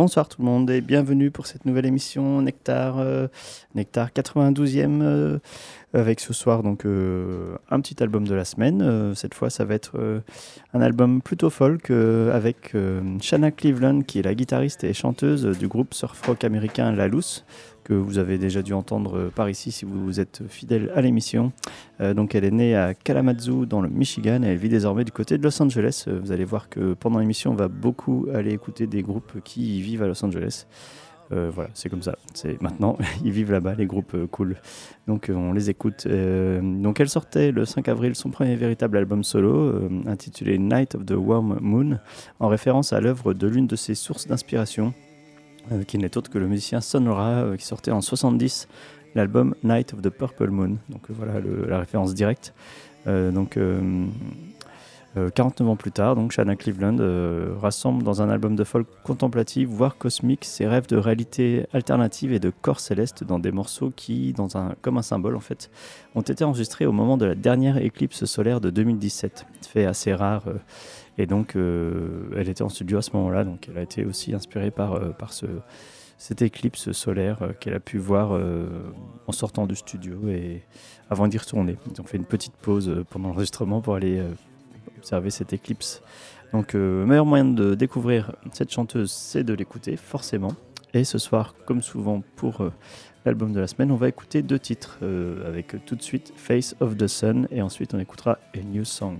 Bonsoir tout le monde et bienvenue pour cette nouvelle émission Nectar, euh, Nectar 92e euh, avec ce soir donc euh, un petit album de la semaine. cette fois ça va être un album plutôt folk avec Shanna Cleveland qui est la guitariste et chanteuse du groupe surf rock américain La Loose que vous avez déjà dû entendre euh, par ici si vous êtes fidèle à l'émission. Euh, donc elle est née à Kalamazoo dans le Michigan et elle vit désormais du côté de Los Angeles. Euh, vous allez voir que pendant l'émission on va beaucoup aller écouter des groupes qui vivent à Los Angeles. voilà, c'est comme ça. C'est maintenant, ils vivent là-bas, les groupes cool. Donc on les écoute. donc elle sortait le 5 avril son premier véritable album solo, intitulé Night of the Warm Moon, en référence à l'œuvre de l'une de ses sources d'inspiration, euh, qui n'est autre que le musicien Sonora, euh, qui sortait en 70 l'album Night of the Purple Moon. Donc euh, voilà la référence directe. donc 49 ans plus tard, donc Cleveland rassemble dans un album de folk contemplatif, voire cosmique, ses rêves de réalité alternative et de corps céleste dans des morceaux qui, comme un symbole en fait, ont été enregistrés au moment de la dernière éclipse solaire de 2017. Fait assez rare et donc, euh, elle était en studio à ce moment-là, donc elle a été aussi inspirée par, euh, par ce, cette éclipse solaire euh, qu'elle a pu voir en sortant du studio et avant d'y retourner. Ils ont fait une petite pause pendant l'enregistrement pour aller observer cette éclipse. Donc, le meilleur moyen de découvrir cette chanteuse, c'est de l'écouter, forcément. Et ce soir, comme souvent pour l'album de la semaine, on va écouter deux titres, avec tout de suite Face of the Sun, et ensuite on écoutera A New Song.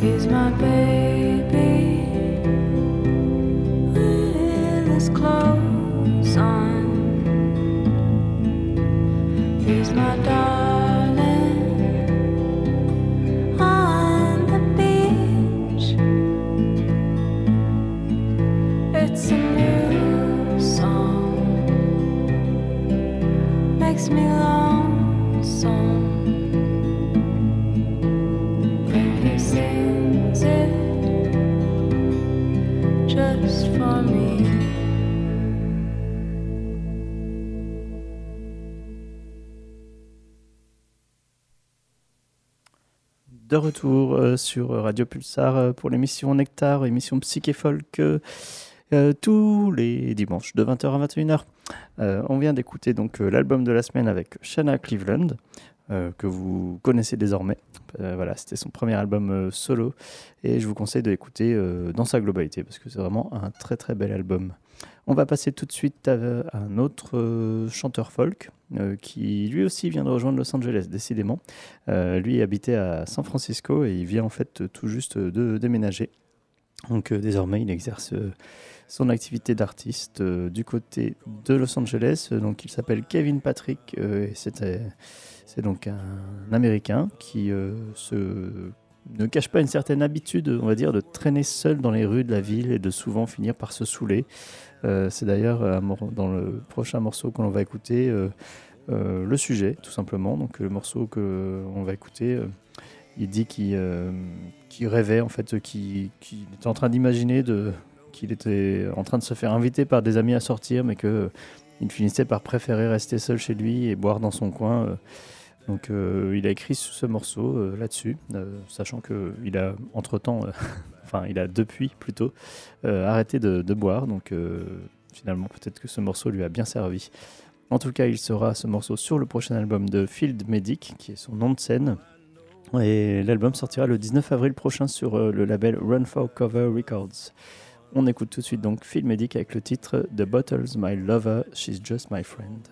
De retour euh, sur Radio Pulsar euh, pour l'émission Nectar, émission psyché folk euh, tous les dimanches de 20h à 21h. on vient d'écouter donc l'album de la semaine avec Shanna Cleveland. que vous connaissez désormais. voilà, c'était son premier album solo et je vous conseille de l'écouter dans sa globalité parce que c'est vraiment un très très bel album. On va passer tout de suite à, un autre chanteur folk qui lui aussi vient de rejoindre Los Angeles, décidément. lui habitait à San Francisco et il vient en fait tout juste de déménager. Donc désormais il exerce son activité d'artiste du côté de Los Angeles. Donc il s'appelle Kevin Patrick et c'est donc un Américain qui se ne cache pas une certaine habitude, on va dire, de traîner seul dans les rues de la ville et de souvent finir par se saouler. Euh, c'est d'ailleurs dans le prochain morceau qu'on va écouter euh, euh, le sujet, tout simplement. Donc le morceau qu'on va écouter, il dit qu'il rêvait, en fait, qu'il était en train d'imaginer qu'il était en train de se faire inviter par des amis à sortir, mais qu'il finissait par préférer rester seul chez lui et boire dans son coin. Donc euh, il a écrit ce morceau euh, là-dessus, euh, sachant qu'il a entre-temps, enfin il a depuis plutôt, arrêté de, boire. Donc finalement peut-être que ce morceau lui a bien servi. En tout cas, il sera ce morceau sur le prochain album de Field Medic, qui est son nom de scène. Et l'album sortira le 19 avril prochain sur le label Run for Cover Records. On écoute tout de suite donc Field Medic avec le titre The Bottles My Lover, She's Just My Friend.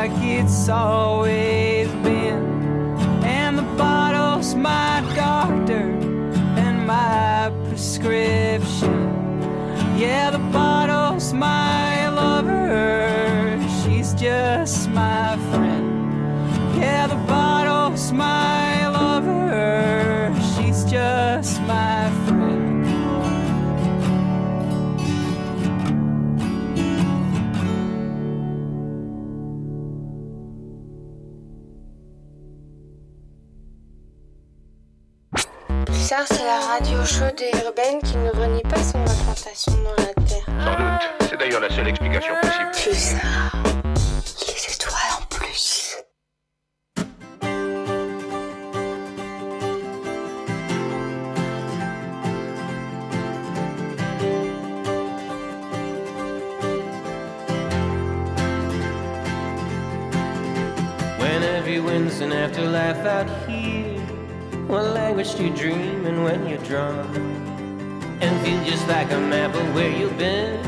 like it's always C'est la radio chaude et urbaine qui ne renie pas son implantation dans la Terre. Sans doute. C'est d'ailleurs la seule explication possible. Pulsar, les étoiles en plus. When every wind's an afterlife out here, what language do you dream in when you're drunk? And feel just like a map of where you've been,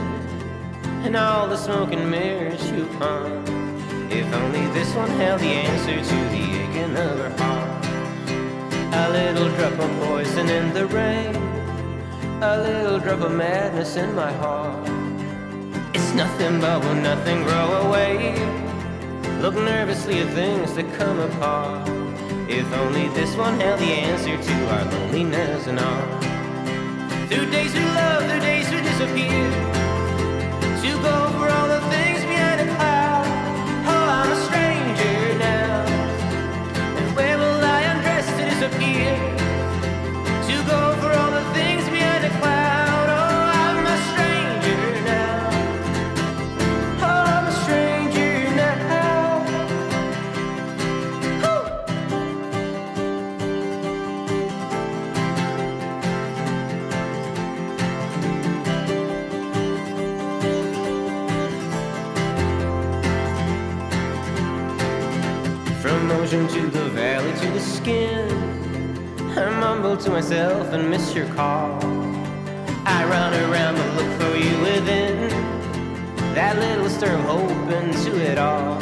and all the smoke and mirrors you've hung. If only this one held the answer to the aching of her heart. A little drop of poison in the rain, a little drop of madness in my heart. It's nothing but will nothing grow away. Look nervously at things that come apart. If only this one held the answer to our loneliness and all. Through days we love, through days we disappear. To go for all the things behind a cloud. Oh, I'm a stranger now. And where will I undress to disappear? To go for all to the skin, I mumble to myself and miss your call. I run around but look for you within. That little stir of hope into it all.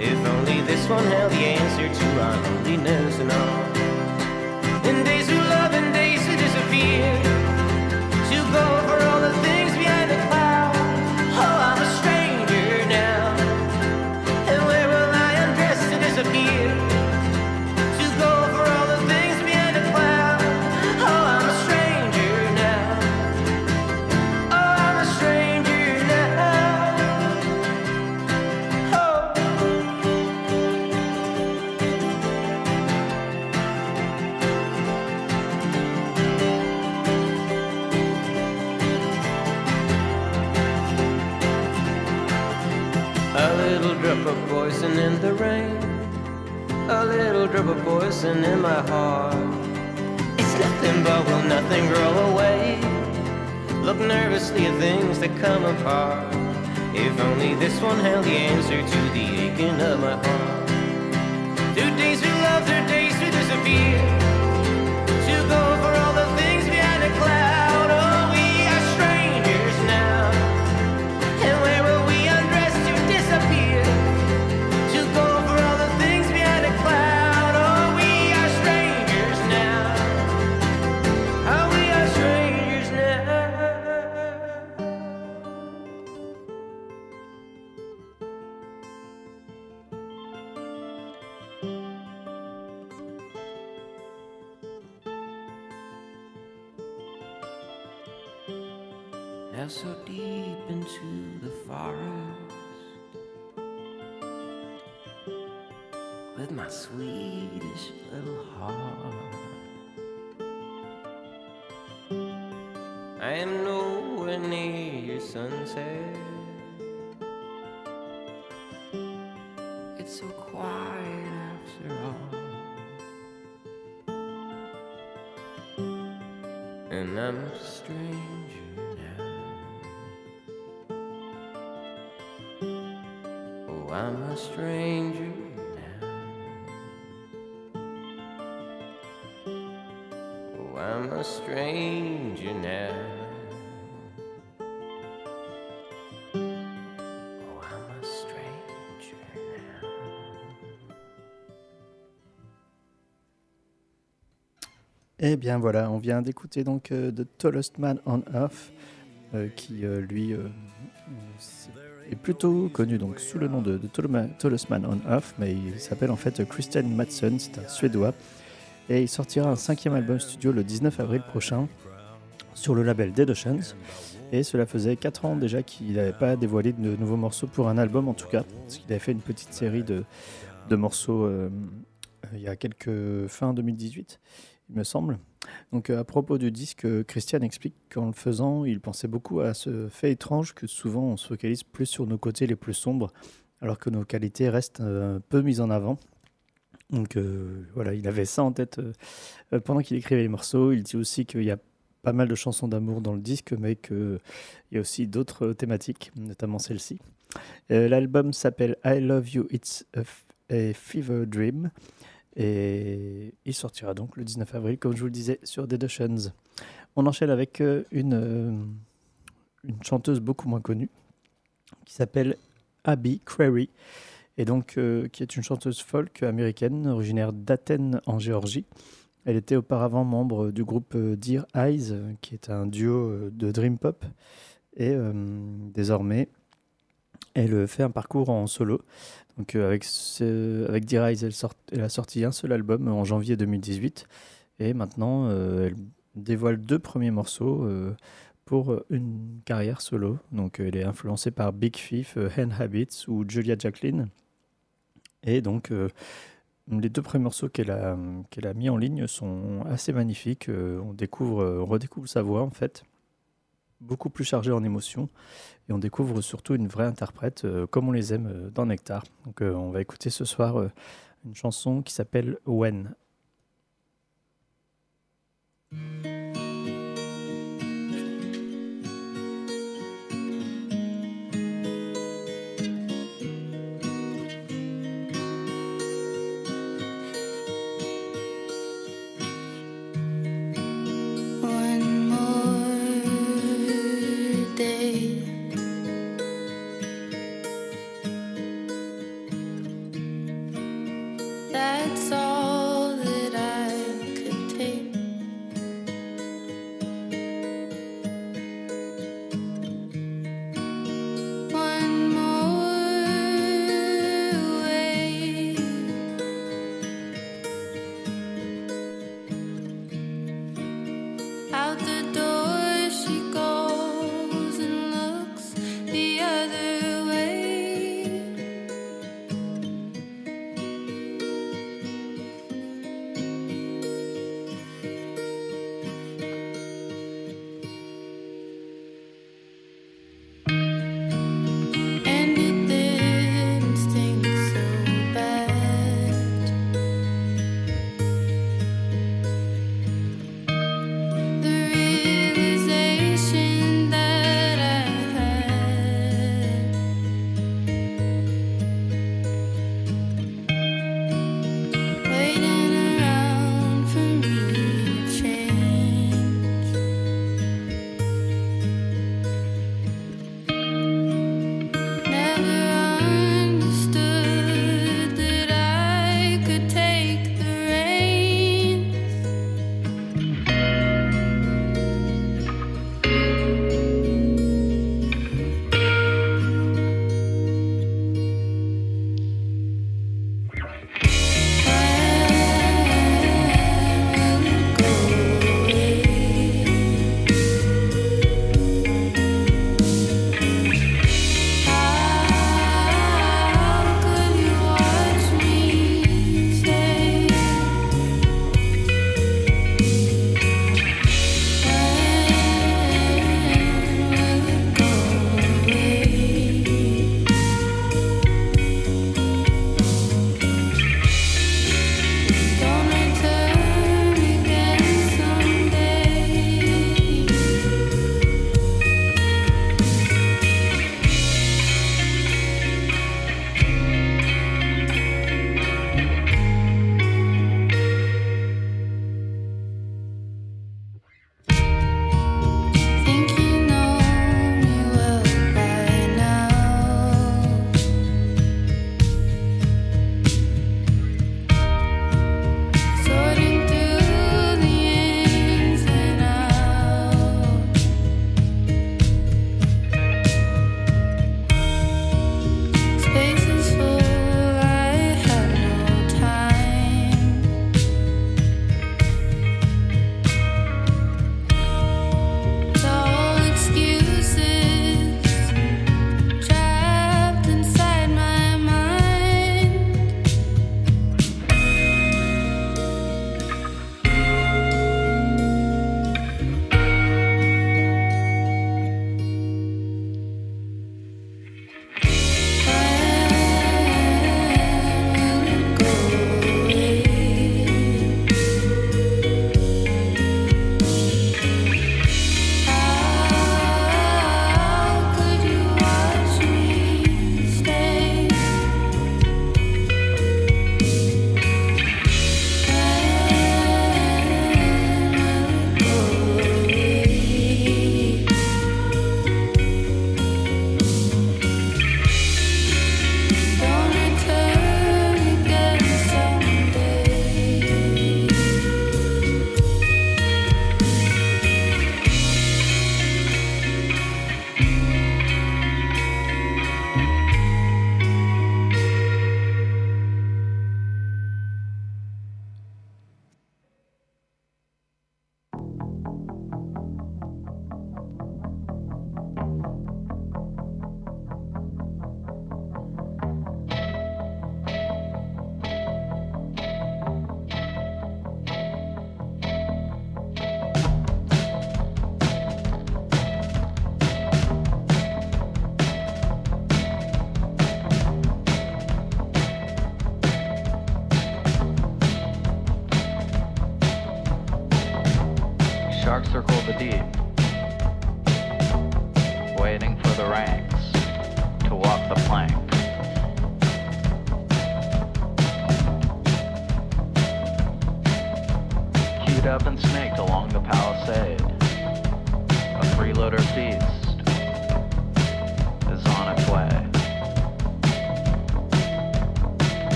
If only this one held the answer to our loneliness and all. In days we love and days we disappear. Poison in the rain. A little drop of poison in my heart. It's nothing but will nothing grow away. Look nervously at things that come apart. If only this one held the answer to the aching of my heart. Through days we love, through days we disappear. Eh bien voilà, on vient d'écouter donc euh, The Tallest Man on Earth, euh, qui euh, lui est plutôt connu donc sous le nom de, de Tallest Man on Earth, mais il s'appelle en fait Christian Madsen, c'est un Suédois, et il sortira un cinquième album studio le 19 avril prochain sur le label Dead Oceans. Et cela faisait 4 ans déjà qu'il n'avait pas dévoilé de nouveaux morceaux pour un album en tout cas, parce qu'il avait fait une petite série de, morceaux il y a quelques fin 2018, il me semble. Donc à propos du disque, Christian explique qu'en le faisant, il pensait beaucoup à ce fait étrange que souvent on se focalise plus sur nos côtés les plus sombres, alors que nos qualités restent peu mises en avant. Donc voilà, il avait ça en tête pendant qu'il écrivait les morceaux. Il dit aussi qu'il y a pas mal de chansons d'amour dans le disque, mais qu'il y a aussi d'autres thématiques, notamment celle-ci. L'album s'appelle I Love You, It's a Fever Dream. Et il sortira donc le 19 avril, comme je vous le disais, sur Dead Oceans. On enchaîne avec euh, une, euh, une chanteuse beaucoup moins connue qui s'appelle Abby Crary, et donc euh, qui est une chanteuse folk américaine originaire d'Athènes en Géorgie. Elle était auparavant membre du groupe Dear Eyes, qui est un duo de dream pop, et désormais elle fait un parcours en solo. Donc euh, avec, ce, Eyes, elle, a sorti un seul album en janvier 2018 et maintenant euh, elle dévoile deux premiers morceaux euh, pour une carrière solo. Donc elle est influencée par Big Thief, Hen Habits ou Julia Jacqueline. Et donc les deux premiers morceaux qu'elle a, qu'elle a mis en ligne sont assez magnifiques. on, découvre, on redécouvre sa voix en fait beaucoup plus chargé en émotions. Et on découvre surtout une vraie interprète, euh, comme on les aime euh, dans Nectar. Donc euh, on va écouter ce soir une chanson qui s'appelle When.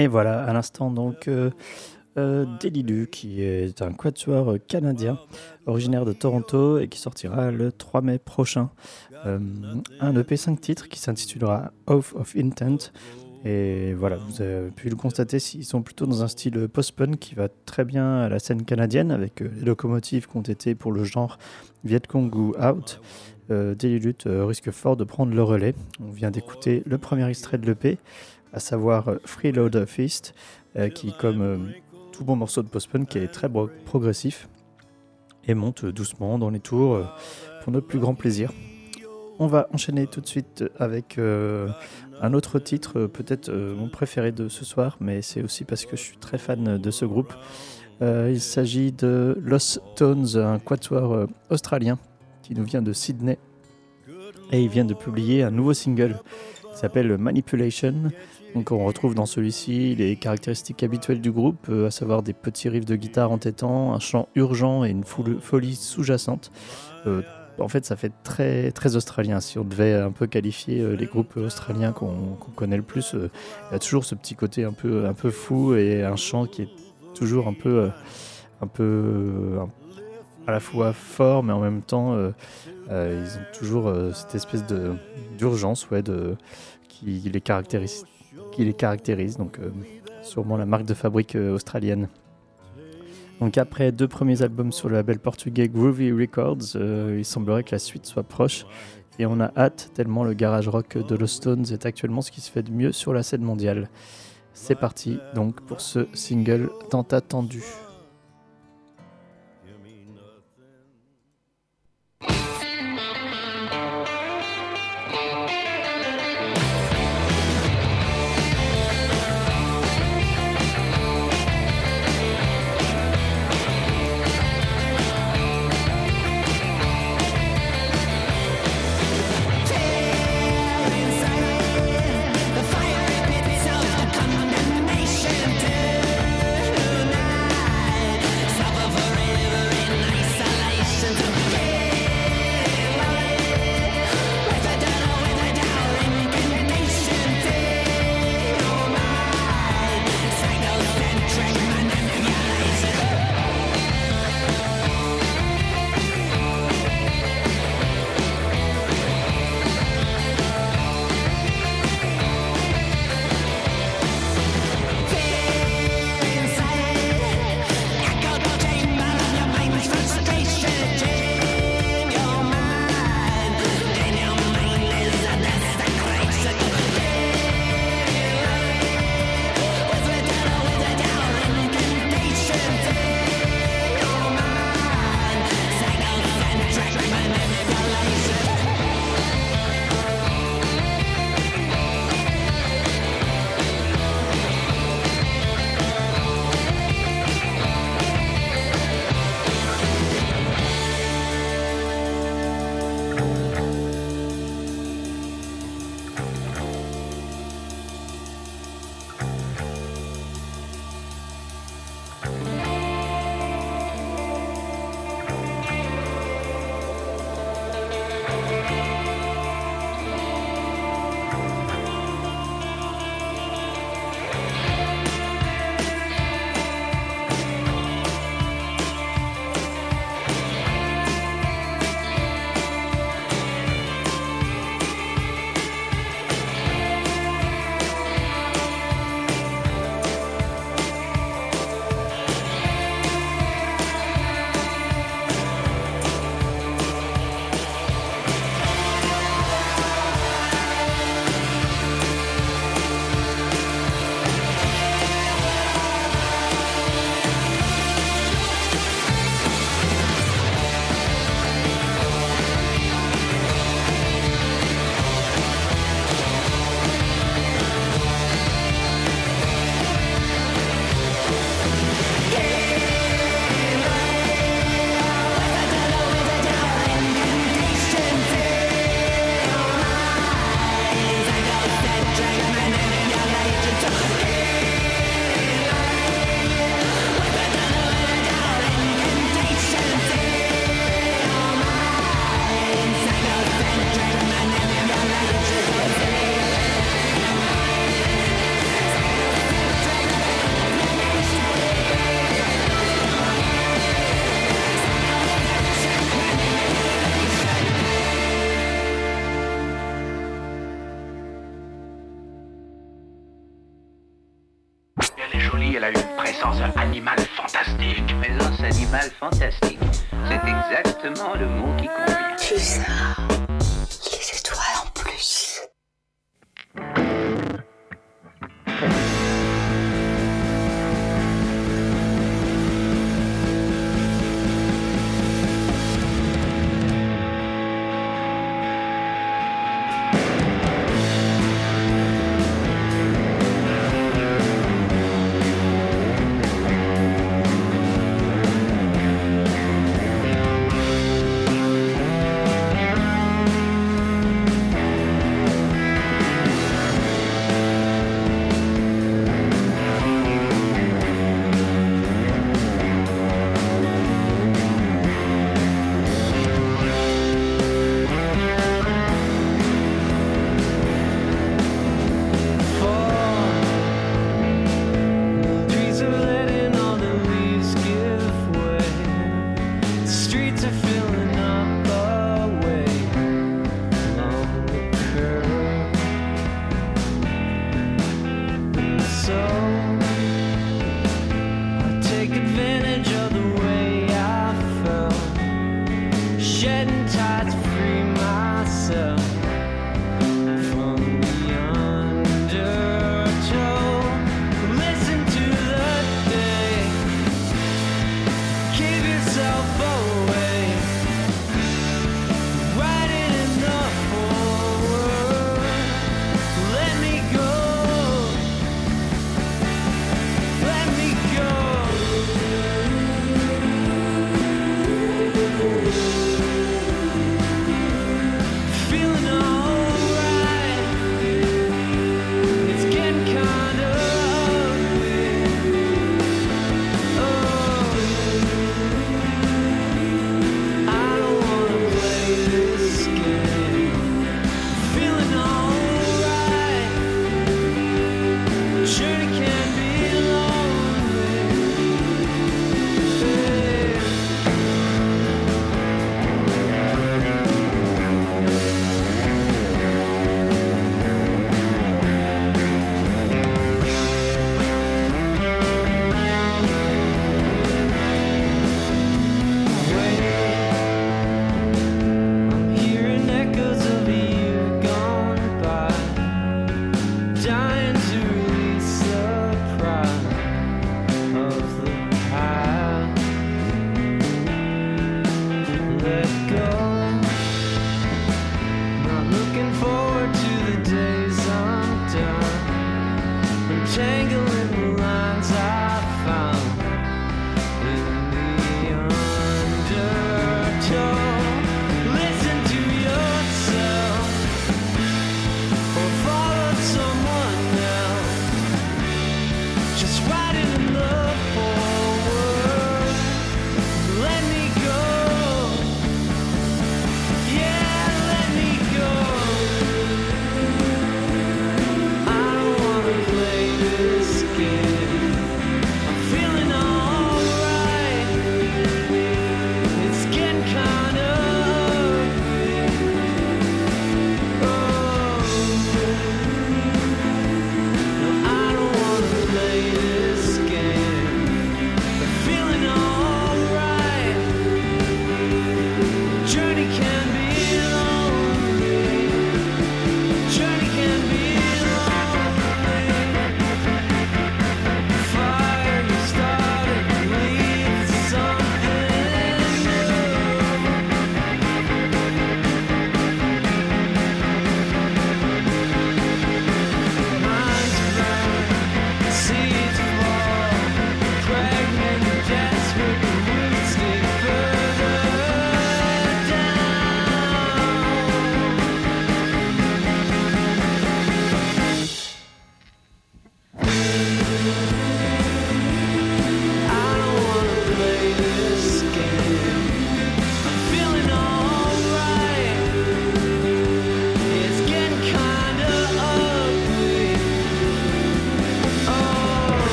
Et voilà, à l'instant donc euh, euh, Delilu, qui est un quatuor canadien originaire de Toronto et qui sortira le 3 mai prochain. Euh, un EP 5 titres qui s'intitulera Oath of Intent. Et voilà, vous avez pu le constater, ils sont plutôt dans un style post-punk qui va très bien à la scène canadienne avec euh, les locomotives qui ont été pour le genre Vietcong ou Out. Euh, risque fort de prendre le relais. On vient d'écouter le premier extrait de l'EP, à savoir euh, Freeloader Feast, euh, qui, comme euh, tout bon morceau de post-punk, est très progressif et monte doucement dans les tours pour notre plus grand plaisir. On va enchaîner tout de suite avec un autre titre, peut-être mon préféré de ce soir, mais c'est aussi parce que je suis très fan de ce groupe. Il s'agit de Lost Tones, un quatuor australien qui nous vient de Sydney. Et il vient de publier un nouveau single qui s'appelle Manipulation. Donc on retrouve dans celui-ci les caractéristiques habituelles du groupe, euh, à savoir des petits riffs de guitare entêtants, un chant urgent et une folie sous-jacente. Euh, en fait, ça fait très, très australien. Si on devait un peu qualifier euh, les groupes australiens qu'on connaît le plus, il y a toujours ce petit côté un peu, un peu fou et un chant qui est toujours un peu, un peu à la fois fort, mais en même temps, ils ont toujours cette espèce d'urgence, ouais, qui les caractérise, qui les caractérise. Donc, euh, sûrement la marque de fabrique euh, australienne. Donc après deux premiers albums sur le label portugais Groovy Records, euh, il semblerait que la suite soit proche. Et on a hâte, tellement le garage rock de Los Stones est actuellement ce qui se fait de mieux sur la scène mondiale. C'est parti donc pour ce single tant attendu.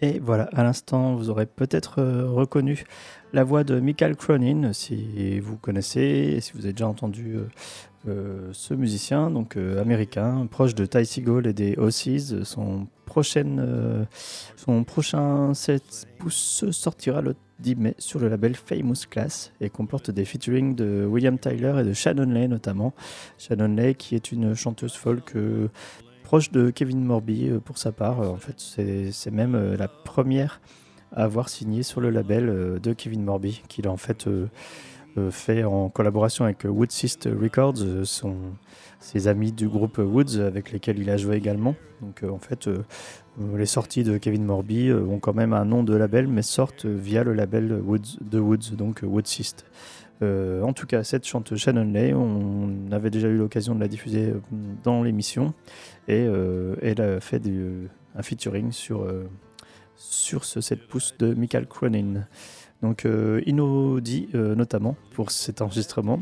Et voilà, à l'instant, vous aurez peut-être euh, reconnu la voix de Michael Cronin, si vous connaissez, si vous avez déjà entendu euh, euh, ce musicien, donc américain, proche de Ty Segall et des Aussies. Son, prochaine, son prochain 7 pouces sortira le 10 mai sur le label Famous Class et comporte des featuring de William Tyler et de Shannon Lay notamment. Shannon Lay qui est une chanteuse folk proche de Kevin Morby euh, pour sa part. Euh, en fait, c'est même euh, la première à avoir signé sur le label de Kevin Morby, qu'il a en fait fait en collaboration avec Woodsist Records, ses amis du groupe Woods avec lesquels il a joué également. Donc en fait, les sorties de Kevin Morby ont quand même un nom de label, mais sortent via le label Woods, de Woods, donc Woodsist. Euh, en tout cas, cette chanteuse Shannon Lay, on avait déjà eu l'occasion de la diffuser euh, dans l'émission et euh, elle a fait un featuring sur, sur ce 7 pouces de Michael Cronin. Donc, dit notamment pour cet enregistrement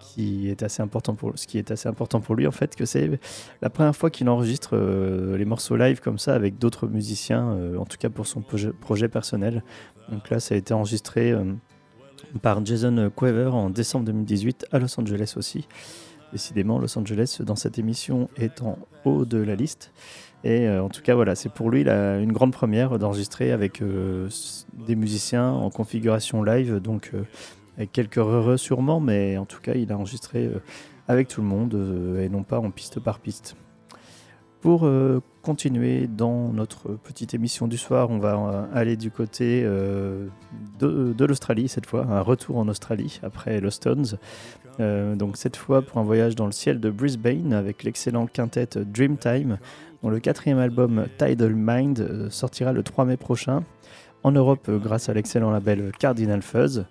qui est assez important pour ce qui est assez important pour lui en fait que c'est la première fois qu'il enregistre les morceaux live comme ça avec d'autres musiciens en tout cas pour son projet, personnel donc là ça a été enregistré par Jason Quaver en décembre 2018 à Los Angeles aussi. Décidément, Los Angeles dans cette émission est en haut de la liste. Et euh, en tout cas, voilà, c'est pour lui une grande première d'enregistrer avec euh, des musiciens en configuration live, donc euh, avec quelques heureux sûrement, mais en tout cas, il a enregistré avec tout le monde et non pas en piste par piste. Pour continuer dans notre petite émission du soir, on va euh, aller du côté euh, de, l'Australie cette fois, un retour en Australie après Lost Stones. donc cette fois pour un voyage dans le ciel de Brisbane avec l'excellent quintet Dreamtime, dont le quatrième album Tidal Mind sortira le 3 mai prochain en Europe grâce à l'excellent label Cardinal Fuzz.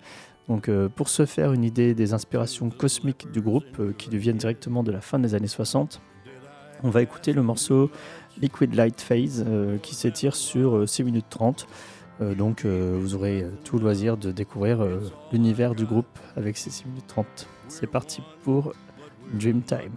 Donc pour se faire une idée des inspirations cosmiques du groupe qui deviennent directement de la fin des années 60, on va écouter le morceau Liquid Light Phase euh, qui s'étire sur 6 euh, minutes 30. Euh, donc vous aurez tout loisir de découvrir l'univers du groupe avec ces 6 minutes 30. C'est parti pour Dreamtime.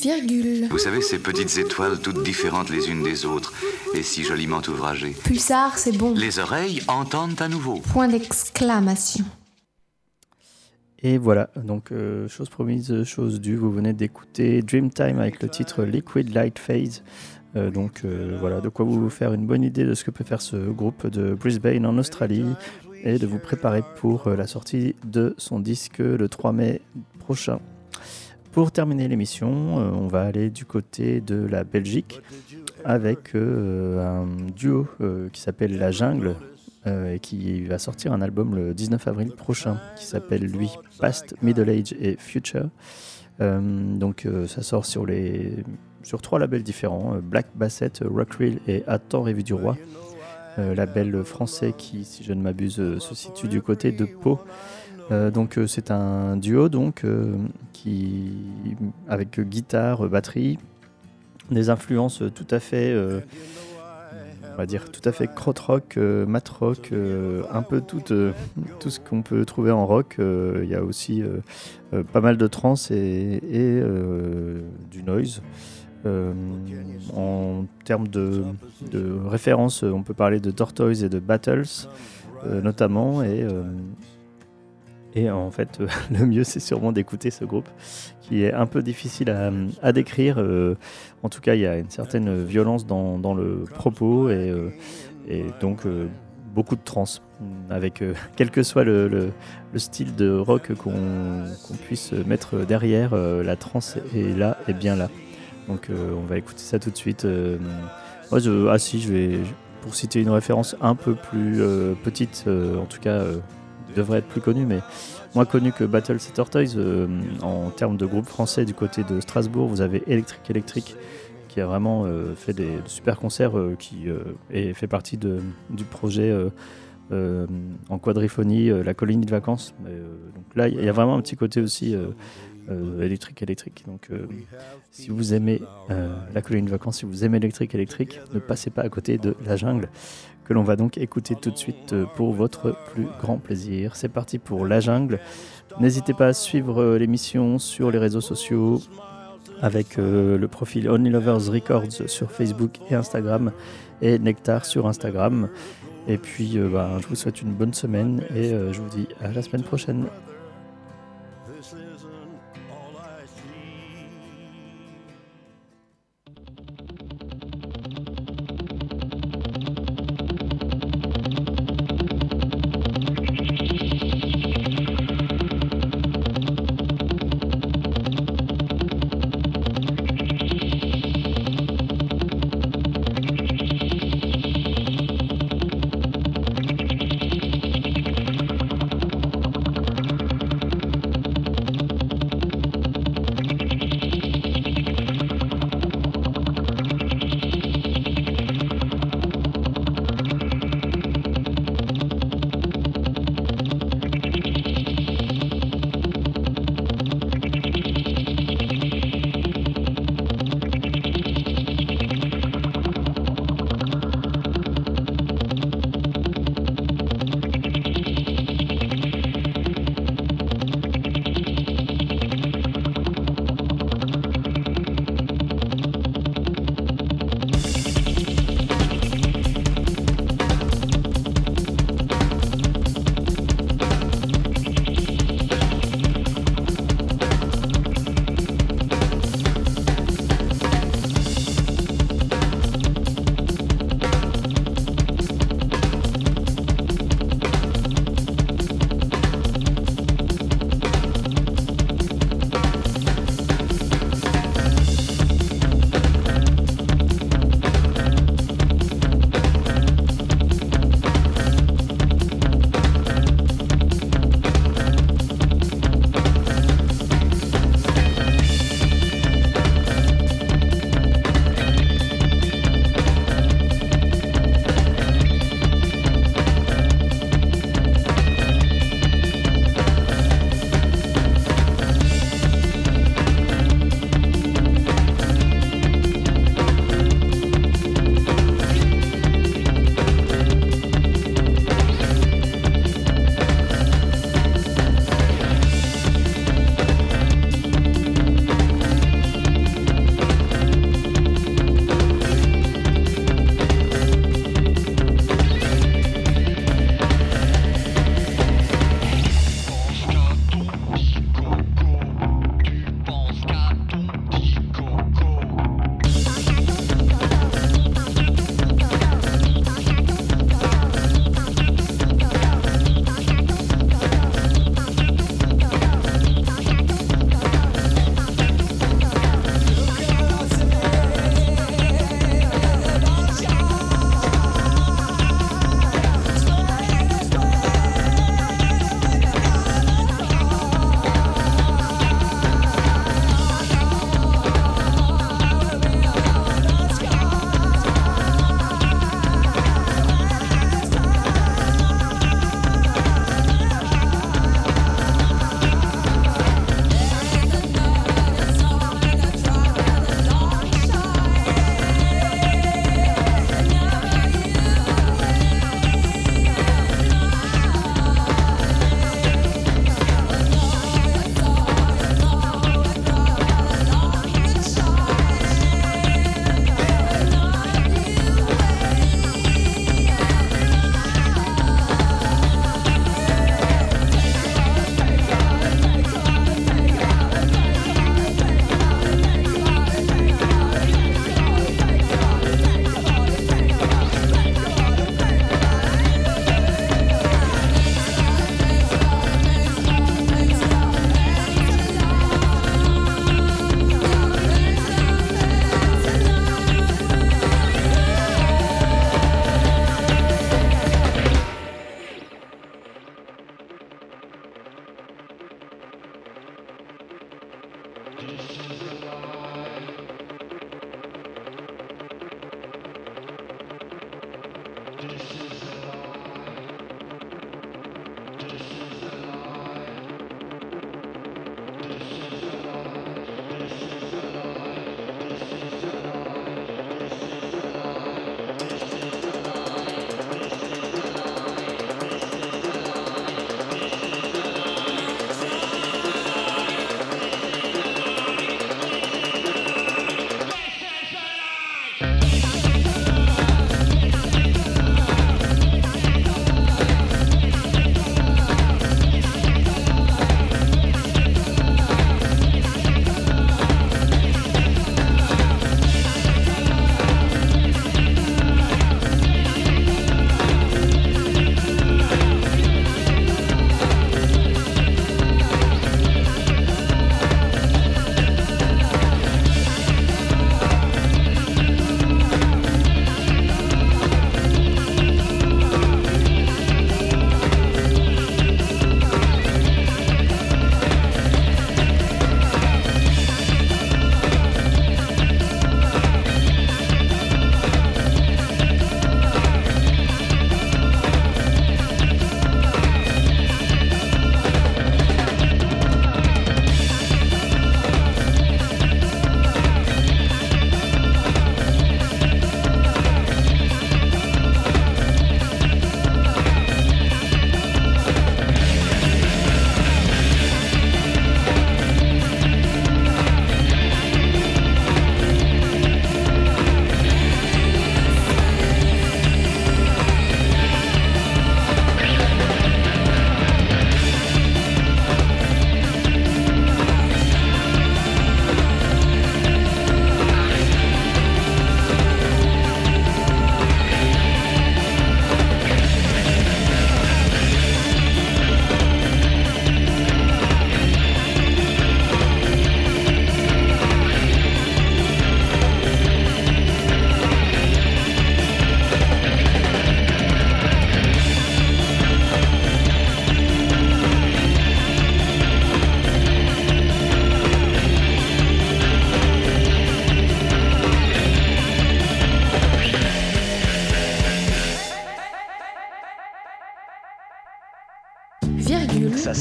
Virgule. Vous savez, ces petites étoiles toutes différentes les unes des autres et si joliment ouvragées. Pulsar, c'est bon. Les oreilles entendent à nouveau. Point d'exclamation. Et voilà, donc euh, chose promise, chose due, vous venez d'écouter Dreamtime avec le titre Liquid Light Phase. Euh, donc euh, voilà, de quoi vous faire une bonne idée de ce que peut faire ce groupe de Brisbane en Australie et de vous préparer pour euh, la sortie de son disque le 3 mai prochain. Pour terminer l'émission, euh, on va aller du côté de la Belgique avec euh, un duo euh, qui s'appelle La Jungle et qui va sortir un album le 19 avril prochain qui s'appelle lui Past, Middle Age et Future. Donc ça sort sur, les, sur trois labels différents, euh, Black Bassett, Rockreel et temps rêvé du roi. Label français qui, si je ne m'abuse, se situe du côté de Pau. Euh, donc euh, c'est un duo donc euh, qui avec guitare, batterie, des influences tout à fait, on va dire tout à fait rock, euh, un peu tout, tout ce qu'on peut trouver en rock. Il y a aussi pas mal de trance et, du noise. En termes de, de références, on peut parler de Tortoise et de Battles, notamment. Et, et en fait, euh, le mieux, c'est sûrement d'écouter ce groupe, qui est un peu difficile à, décrire. Euh, en tout cas, il y a une certaine violence dans, le propos et, euh, donc beaucoup de trance, avec quel que soit le, le- le style de rock qu'on puisse mettre derrière, la trance est là et bien là. Donc on va écouter ça tout de suite. Moi, ah si, je vais, pour citer une référence un peu plus petite, en tout cas, devrait être plus connue, mais moins connue que Battles et Tortoise, euh, en termes de groupe français du côté de Strasbourg, vous avez Electric Electric qui a vraiment euh, fait des super concerts, euh, qui fait partie de, du projet en quadriphonie, la colonie de vacances. Donc là, il y a vraiment un petit côté aussi euh, électrique électrique. Donc euh, si vous aimez euh, la colonie de vacances, si vous aimez électrique électrique, ne passez pas à côté de la jungle que l'on va donc écouter tout de suite euh, pour votre plus grand plaisir. C'est parti pour la jungle. N'hésitez pas à suivre l'émission sur les réseaux sociaux avec le profil Only Lovers Records sur Facebook et Instagram et Nectar sur Instagram. Et puis, ben, je vous souhaite une bonne semaine et je vous dis à la semaine prochaine.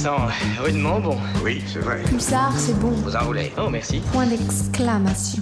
Sent rudement bon. Oui, c'est vrai. Pulsar, c'est bon. Vous en voulez Oh, merci. Point d'exclamation.